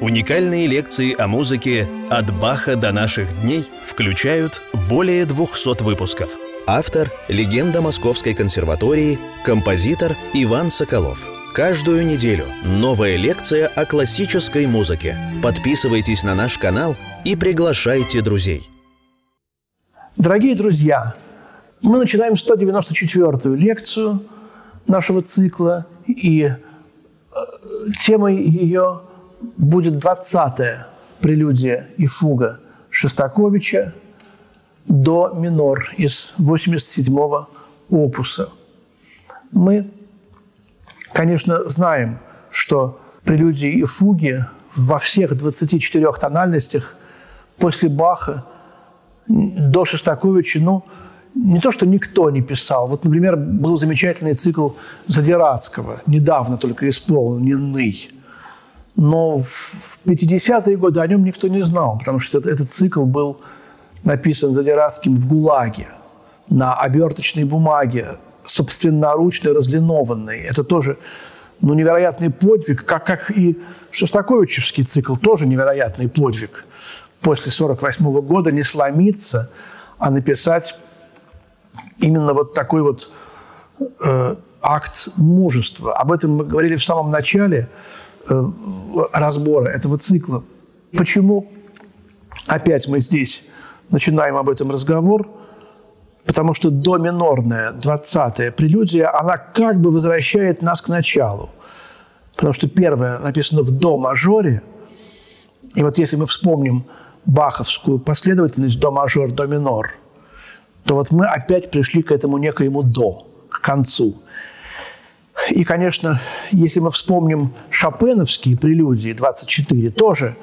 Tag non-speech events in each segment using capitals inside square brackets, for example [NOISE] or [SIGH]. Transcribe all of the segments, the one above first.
Уникальные лекции о музыке «От Баха до наших дней» включают более 200 выпусков. Автор – легенда Московской консерватории, композитор Иван Соколов. Каждую неделю новая лекция о классической музыке. Подписывайтесь на наш канал и приглашайте друзей. Дорогие друзья, мы начинаем 194-ю лекцию нашего цикла, и э, темой ее будет 20-я прелюдия и фуга Шостаковича до минор из 87-го опуса. Мы, конечно, знаем, что прелюдии и фуги во всех 24 тональностях после Баха до Шостаковича, ну, не то, что никто не писал. Вот, например, был замечательный цикл Задирадского, недавно только исполненный. Но в 50-е годы о нем никто не знал, потому что этот, этот цикл был написан Задирадским в ГУЛАГе на оберточной бумаге, собственноручно разлинованной. Это тоже ну, невероятный подвиг, как, как и Шостаковичевский цикл, тоже невероятный подвиг. После 1948 года не сломиться, а написать именно вот такой вот э, акт мужества. Об этом мы говорили в самом начале разбора этого цикла. Почему опять мы здесь начинаем об этом разговор? Потому что до минорная, 20-я прелюдия, она как бы возвращает нас к началу. Потому что первая написана в до мажоре. И вот если мы вспомним баховскую последовательность до мажор, до минор – то вот мы опять пришли к этому некоему «до», к концу. И, конечно, если мы вспомним шопеновские прелюдии 24, тоже,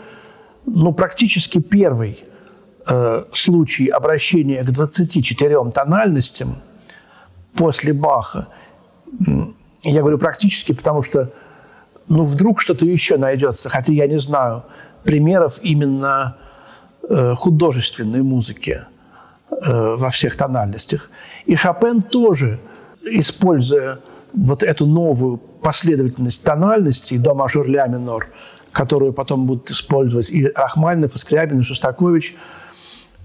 ну, практически первый э, случай обращения к 24 тональностям после Баха. Я говорю практически, потому что, ну, вдруг что-то еще найдется, хотя я не знаю примеров именно э, художественной музыки – Э, во всех тональностях. И Шопен тоже, используя вот эту новую последовательность тональностей до мажор ля минор, которую потом будут использовать и Рахманинов, и Скрябин, и Шостакович,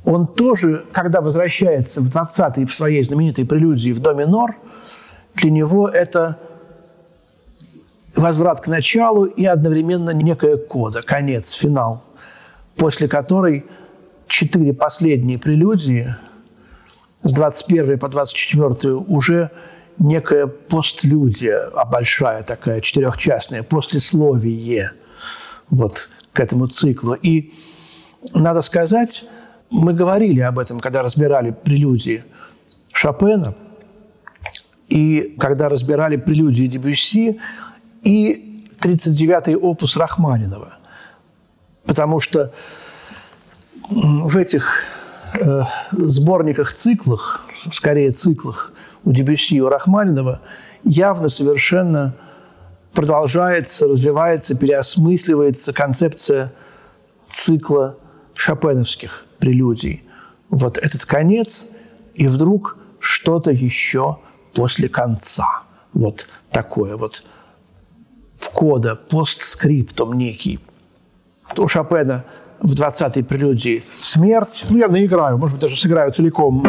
он тоже, когда возвращается в 20-й в своей знаменитой прелюдии в до минор, для него это возврат к началу и одновременно некая кода, конец, финал, после которой – четыре последние прелюдии с 21 по 24 уже некая постлюдия, а большая такая, четырехчастная, послесловие вот к этому циклу. И надо сказать, мы говорили об этом, когда разбирали прелюдии Шопена, и когда разбирали прелюдии Дебюсси, и 39-й опус Рахманинова. Потому что в этих э, сборниках, циклах, скорее циклах у Дебюсси у Рахманинова явно совершенно продолжается, развивается, переосмысливается концепция цикла шопеновских прелюдий. Вот этот конец, и вдруг что-то еще после конца. Вот такое вот кода, постскриптум некий. У Шопена – в 20-й прелюдии «Смерть». Ну, я наиграю, может быть, даже сыграю целиком.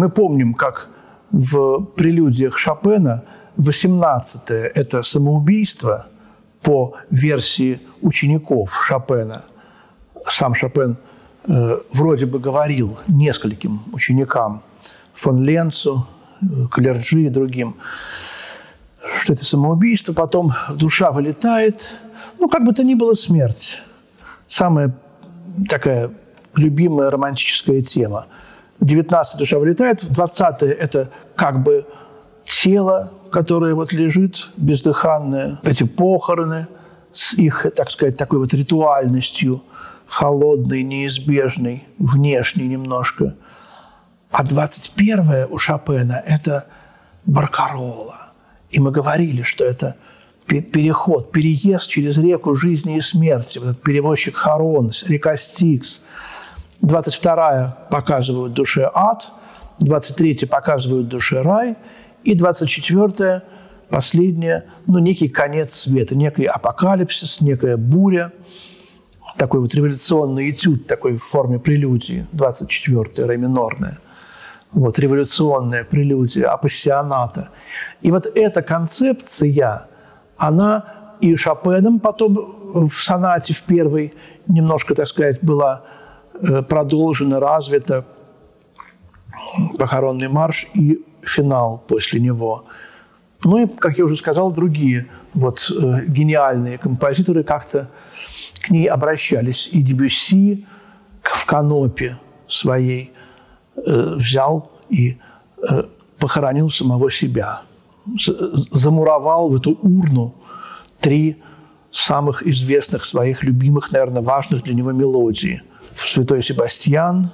Мы помним, как в прелюдиях Шопена 18-е – это самоубийство по версии учеников Шопена. Сам Шопен э, вроде бы говорил нескольким ученикам, фон Ленцу, э, Клерджи и другим, что это самоубийство, потом душа вылетает, ну, как бы то ни было, смерть. Самая такая любимая романтическая тема. 19 душа вылетает, 20 это как бы тело, которое вот лежит бездыханное, эти похороны с их, так сказать, такой вот ритуальностью, холодной, неизбежной, внешней немножко. А 21 у Шопена – это Баркарола. И мы говорили, что это переход, переезд через реку жизни и смерти. Вот этот перевозчик Харон, река Стикс. 22 показывают душе ад, 23 показывают душе рай, и 24 последнее, ну, некий конец света, некий апокалипсис, некая буря, такой вот революционный этюд такой в форме прелюдии, 24-е, ре минорная. Вот, революционная прелюдия, апассионата. И вот эта концепция, она и Шопеном потом в сонате в первой немножко, так сказать, была э, продолжена, развита, похоронный марш и финал после него. Ну и, как я уже сказал, другие вот э, гениальные композиторы как-то к ней обращались. И Дебюсси в канопе своей э, взял и э, похоронил самого себя. Замуровал в эту урну три самых известных своих любимых, наверное, важных для него мелодии. «Святой Себастьян»,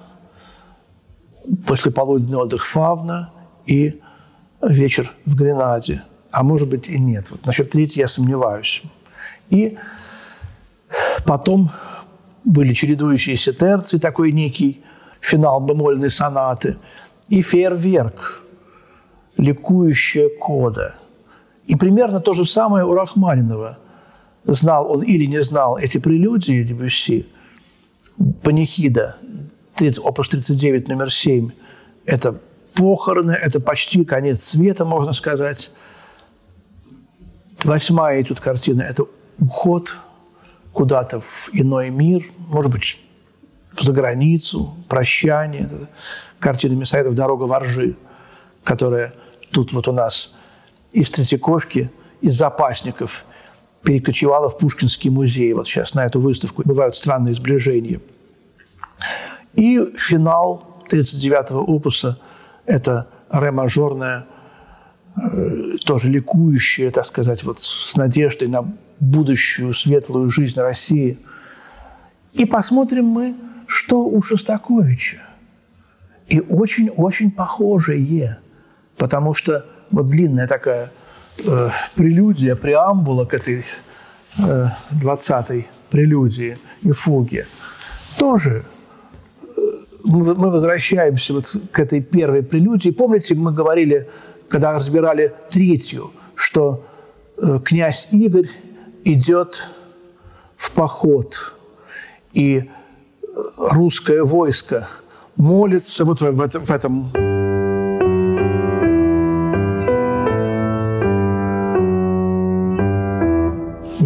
«После полуденный отдых Фавна» и «Вечер в Гренаде». А может быть и нет. Вот насчет третьей я сомневаюсь. И потом были чередующиеся терции, такой некий финал бемольной сонаты, и фейерверк, ликующая кода. И примерно то же самое у Рахманинова. Знал он или не знал эти прелюдии Дебюсси, панихида, опус 39, номер 7, это похороны, это почти конец света, можно сказать. Восьмая тут картина – это уход куда-то в иной мир, может быть, за границу, прощание. Картина Месаидов «Дорога воржи», которая тут вот у нас из Третьяковки, из запасников перекочевала в Пушкинский музей. Вот сейчас на эту выставку бывают странные сближения. И финал 39-го опуса – это ре-мажорная, э, тоже ликующая, так сказать, вот с надеждой на будущую светлую жизнь России. И посмотрим мы, что у Шостаковича. И очень-очень похожее, потому что вот длинная такая э, прелюдия, преамбула к этой э, 20-й прелюдии и фуге тоже э, мы, возвращаемся вот к этой первой прелюдии. Помните, мы говорили, когда разбирали третью, что э, князь Игорь идет в поход, и э, русское войско молится вот в, этом,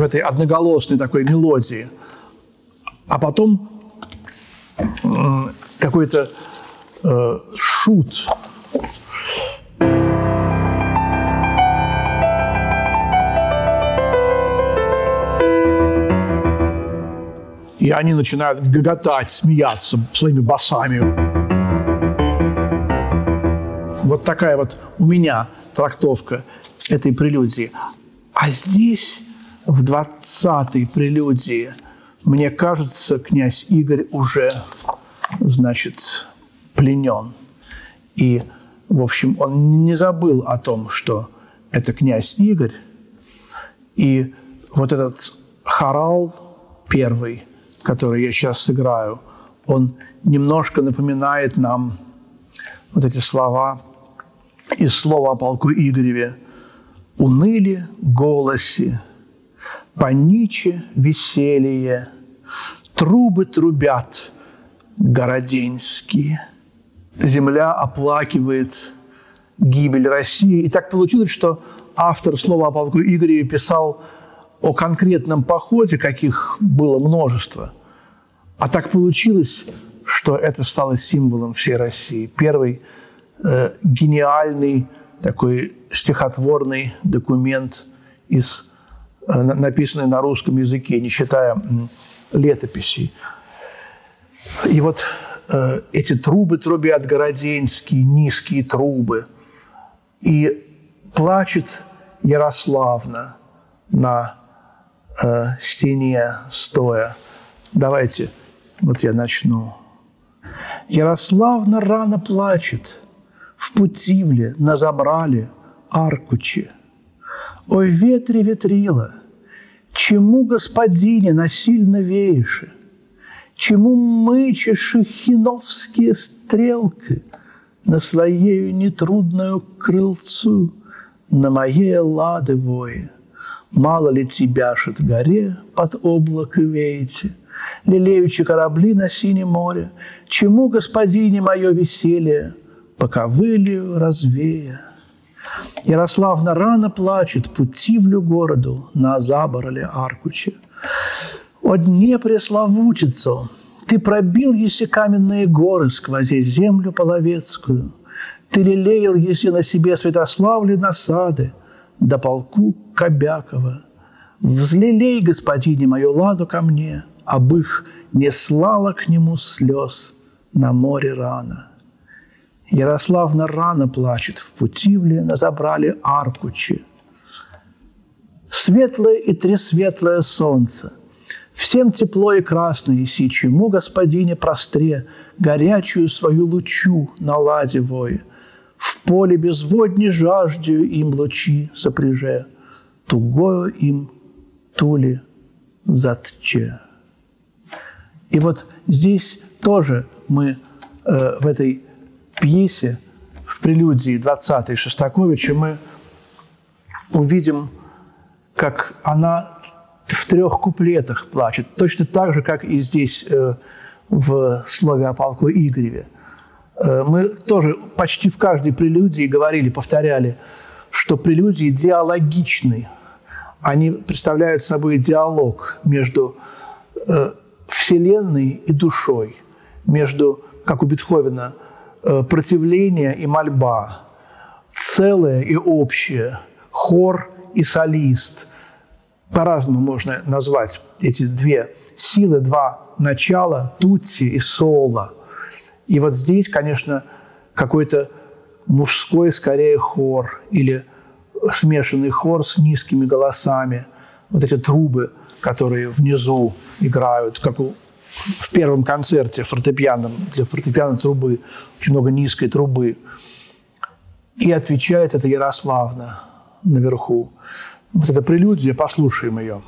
в этой одноголосной такой мелодии, а потом какой-то э, шут и они начинают гоготать, смеяться своими басами. Вот такая вот у меня трактовка этой прелюдии. А здесь, в 20-й прелюдии, мне кажется, князь Игорь уже, значит, пленен. И, в общем, он не забыл о том, что это князь Игорь. И вот этот хорал первый – который я сейчас сыграю, он немножко напоминает нам вот эти слова из слова о полку Игореве. «Уныли голоси, паниче веселье, трубы трубят городенские, земля оплакивает гибель России. И так получилось, что автор слова о полку Игореве писал о конкретном походе, каких было множество. А так получилось, что это стало символом всей России. Первый э, гениальный такой стихотворный документ, из, э, написанный на русском языке, не считая летописей. И вот э, эти трубы трубят городенские, низкие трубы. И плачет Ярославна на э, стене стоя. Давайте, вот я начну. Ярославна рано плачет, в Путивле, на Забрале, Аркуче. Ой, ветре ветрила, чему, господине, насильно вееше, Чему мычешь хиновские стрелки На своею нетрудную крылцу, На моей лады вое? Мало ли тебя шит горе под облако веете, Лелеючи корабли на синем море, Чему, господине, мое веселье, Пока вылью развея? Ярославна рано плачет, путивлю городу На забороле Аркуче. О дне пресловутицу, ты пробил, еси каменные горы, сквозь землю половецкую. Ты лелеял, еси на себе Святославли насады, до полку Кобякова. Взлелей, господине, мою ладу ко мне, об их не слала к нему слез на море рано. Ярославна рано плачет в Путивле, на забрали Аркучи. Светлое и тресветлое солнце, Всем тепло и красно еси, чему, господине, простре, Горячую свою лучу на ладе В поле безводни жаждью им лучи запряже, Тугою им тули затче. И вот здесь тоже мы э, в этой пьесе, в прелюдии 20-й Шостаковича, мы увидим, как она в трех куплетах плачет, точно так же, как и здесь э, в слове о полку Игореве. Э, мы тоже почти в каждой прелюдии говорили, повторяли, что прелюдии диалогичны. Они представляют собой диалог между э, Вселенной и душой, между, как у Бетховена, противление и мольба, целое и общее, хор и солист – по-разному можно назвать эти две силы, два начала, тутси и соло. И вот здесь, конечно, какой-то мужской, скорее, хор или смешанный хор с низкими голосами. Вот эти трубы, которые внизу играют, как у, в первом концерте фортепианом, для фортепиано трубы, очень много низкой трубы. И отвечает это Ярославна наверху. Вот эта прелюдия, послушаем ее.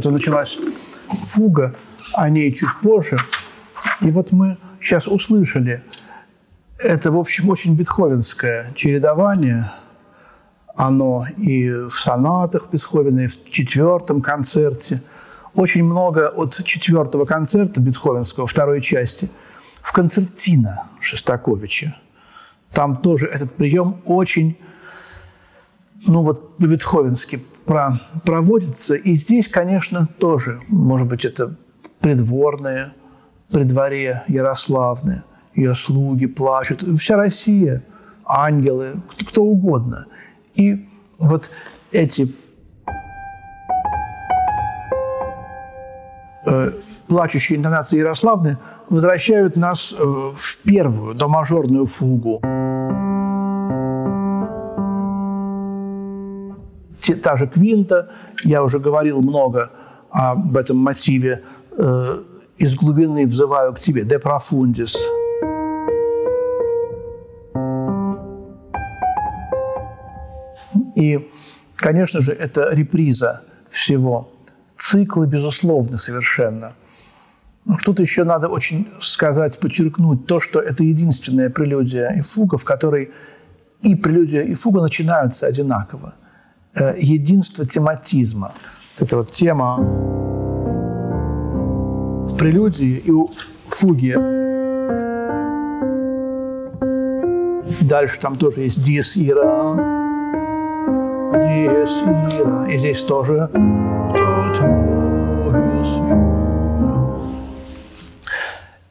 Это началась фуга, о ней чуть позже. И вот мы сейчас услышали, это, в общем, очень бетховенское чередование. Оно и в сонатах Бетховена, и в четвертом концерте. Очень много от четвертого концерта Бетховенского, второй части, в концертино Шостаковича. Там тоже этот прием очень, ну вот, бетховенски про, проводится. И здесь, конечно, тоже, может быть, это придворные, при дворе Ярославны, ее слуги плачут, вся Россия, ангелы, кто, угодно. И вот эти э, плачущие интонации Ярославны возвращают нас э, в первую домажорную фугу. Та же квинта, я уже говорил много об этом мотиве э, из глубины взываю к тебе, de profundis. И, конечно же, это реприза всего цикла, безусловно, совершенно. Тут еще надо очень сказать, подчеркнуть то, что это единственная прелюдия и фуга, в которой и прелюдия, и фуга начинаются одинаково. Э, единство тематизма. Это вот тема в прелюдии и у фуги. Дальше там тоже есть диез ира, диез ира. И здесь тоже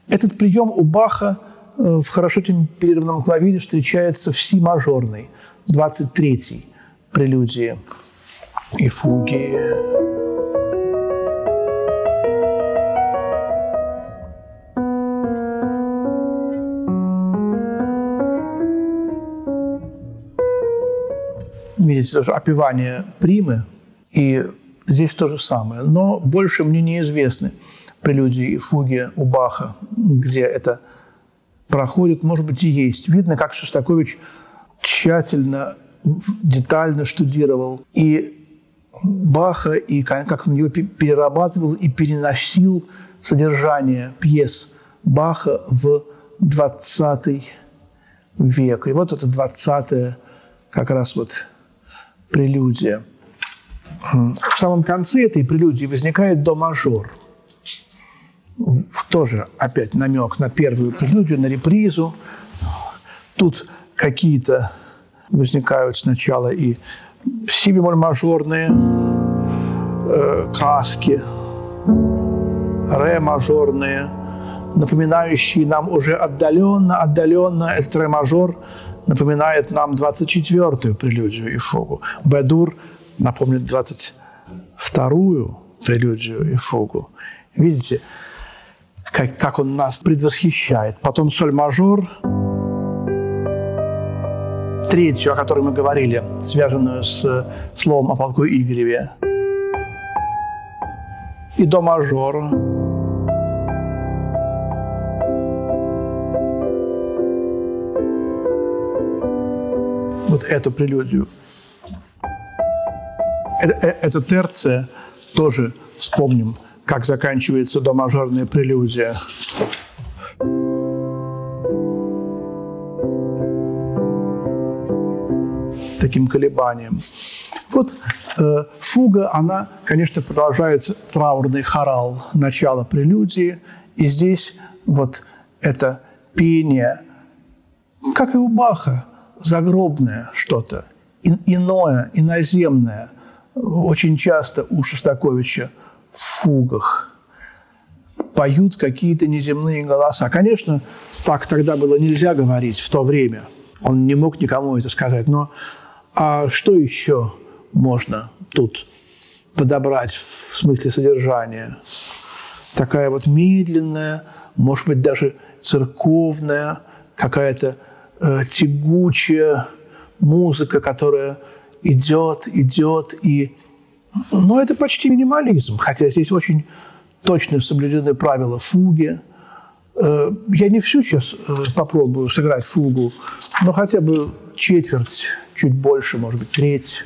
этот прием у Баха э, в хорошо темперированном клавире встречается в си мажорной, 23-й прелюдии и фуги. видите, тоже опевание примы, и здесь то же самое. Но больше мне неизвестны прелюдии и фуги у Баха, где это проходит, может быть, и есть. Видно, как Шостакович тщательно, детально штудировал и Баха, и как он его перерабатывал и переносил содержание пьес Баха в 20 век. И вот это 20 как раз вот прелюдия. В самом конце этой прелюдии возникает до-мажор. Тоже опять намек на первую прелюдию, на репризу. Тут какие-то возникают сначала и си бемоль мажорные э, краски, ре мажорные, напоминающие нам уже отдаленно, отдаленно этот ре мажор напоминает нам 24-ю прелюдию и фугу. Бедур напомнит 22-ю прелюдию и фугу. Видите, как, как он нас предвосхищает. Потом соль-мажор, третью, о которой мы говорили, связанную с словом о полку Игореве, и до мажор, вот эту прелюдию. Это, э, это терция тоже вспомним, как заканчивается домажорная прелюдия. Таким колебанием. Вот э, фуга, она, конечно, продолжается траурный хорал начала прелюдии, и здесь вот это пение, как и у Баха, загробное что-то, иное, иноземное, очень часто у Шостаковича в фугах поют какие-то неземные голоса. Конечно, так тогда было нельзя говорить в то время. Он не мог никому это сказать. Но а что еще можно тут подобрать в смысле содержания? Такая вот медленная, может быть, даже церковная какая-то э, тягучая музыка, которая идет, идет, и... Но это почти минимализм, хотя здесь очень точно соблюдены правила фуги. Э, я не всю сейчас э, попробую сыграть фугу, но хотя бы четверть, чуть больше, может быть, треть.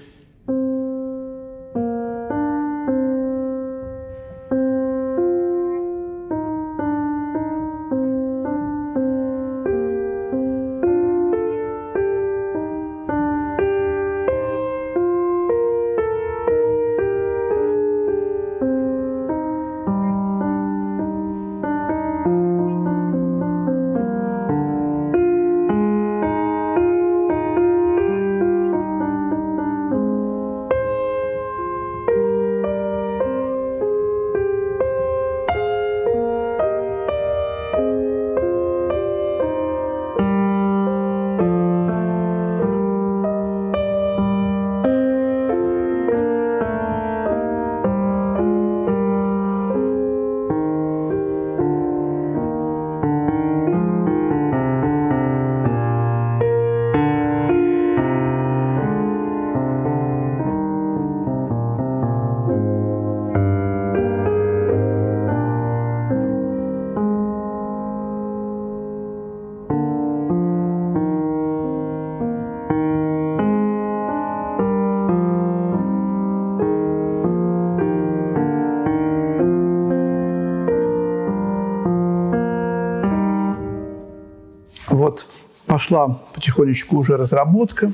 Пошла потихонечку уже разработка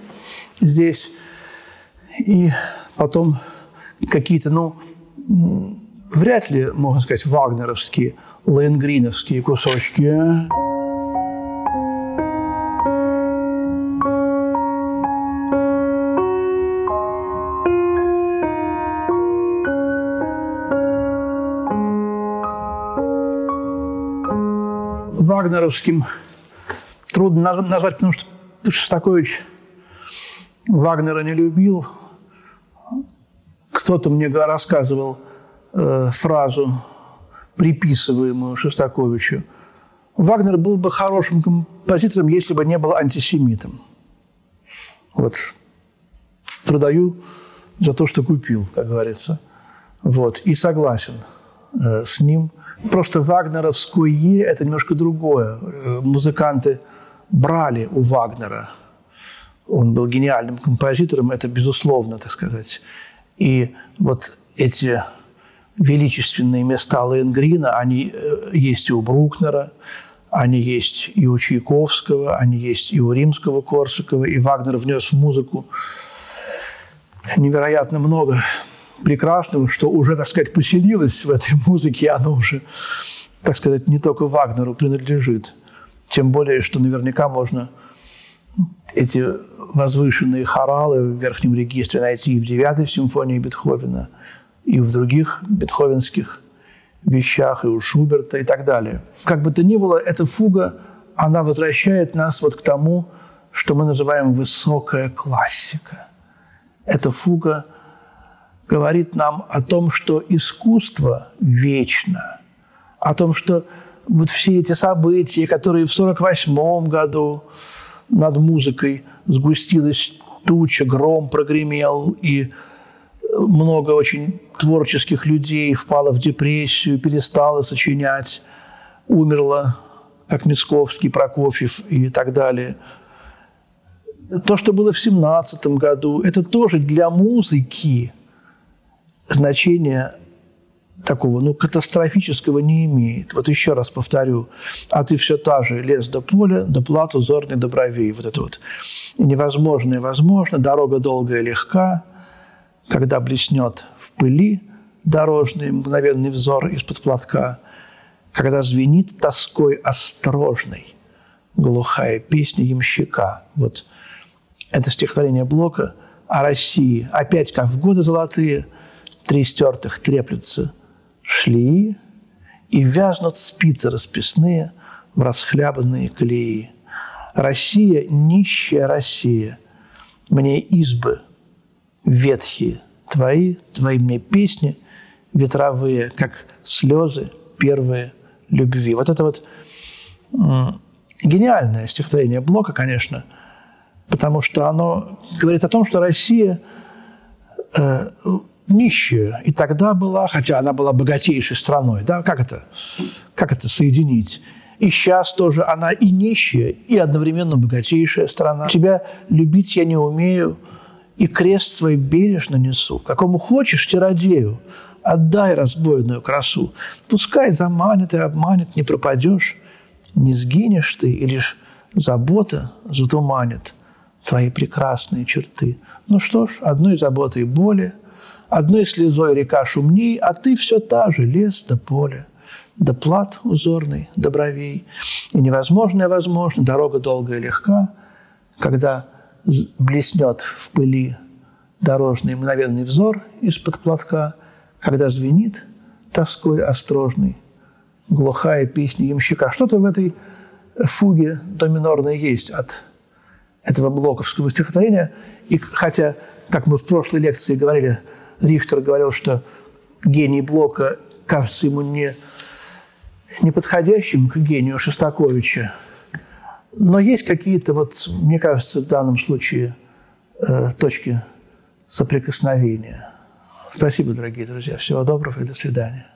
здесь, и потом какие-то, ну, вряд ли, можно сказать, вагнеровские, лейнгриновские кусочки. Вагнеровским трудно назвать, потому что Шостакович Вагнера не любил. Кто-то мне рассказывал э, фразу, приписываемую Шостаковичу. Вагнер был бы хорошим композитором, если бы не был антисемитом. Вот. Продаю за то, что купил, как говорится. Вот. И согласен э, с ним. Просто вагнеровское – это немножко другое. Э, музыканты брали у Вагнера. Он был гениальным композитором, это безусловно, так сказать. И вот эти величественные места Лейнгрина, они э, есть и у Брукнера, они есть и у Чайковского, они есть и у римского Корсакова, и Вагнер внес в музыку невероятно много прекрасного, что уже, так сказать, поселилось в этой [LAUGHS] музыке, оно уже, так сказать, не только Вагнеру принадлежит. Тем более, что наверняка можно эти возвышенные хоралы в верхнем регистре найти и в девятой симфонии Бетховена, и в других бетховенских вещах, и у Шуберта и так далее. Как бы то ни было, эта фуга, она возвращает нас вот к тому, что мы называем высокая классика. Эта фуга говорит нам о том, что искусство вечно, о том, что вот все эти события, которые в 1948 году над музыкой сгустилась туча, гром прогремел, и много очень творческих людей впало в депрессию, перестало сочинять, умерло, как Мисковский, Прокофьев и так далее. То, что было в 17 году, это тоже для музыки значение такого, ну, катастрофического не имеет. Вот еще раз повторю, а ты все та же, лес до поля, до плат узорный до бровей. Вот это вот невозможное возможно, дорога долгая легка, когда блеснет в пыли дорожный мгновенный взор из-под платка, когда звенит тоской осторожной глухая песня ямщика. Вот это стихотворение Блока о России. Опять, как в годы золотые, три стертых треплются – шли и вязнут спицы расписные в расхлябанные колеи. Россия, нищая Россия, мне избы ветхие твои, твои мне песни ветровые, как слезы первые любви. Вот это вот гениальное стихотворение Блока, конечно, потому что оно говорит о том, что Россия нищая и тогда была, хотя она была богатейшей страной. Да? Как, это, как это соединить? И сейчас тоже она и нищая, и одновременно богатейшая страна. Тебя любить я не умею, и крест свой бережно несу. Какому хочешь чародею, отдай разбойную красу. Пускай заманит и обманет, не пропадешь, не сгинешь ты, и лишь забота затуманит твои прекрасные черты. Ну что ж, одной заботой более – Одной слезой река шумней, а ты все та же, лес да поле, да плат узорный, да бровей. И невозможное возможно, дорога долгая и легка, когда блеснет в пыли дорожный мгновенный взор из-под платка, когда звенит тоской острожный глухая песня ямщика. Что-то в этой фуге до минорной есть от этого блоковского стихотворения. И хотя, как мы в прошлой лекции говорили, Рихтер говорил, что гений Блока кажется ему не, неподходящим к гению Шостаковича. Но есть какие-то, вот, мне кажется, в данном случае э, точки соприкосновения. Спасибо, дорогие друзья. Всего доброго и до свидания.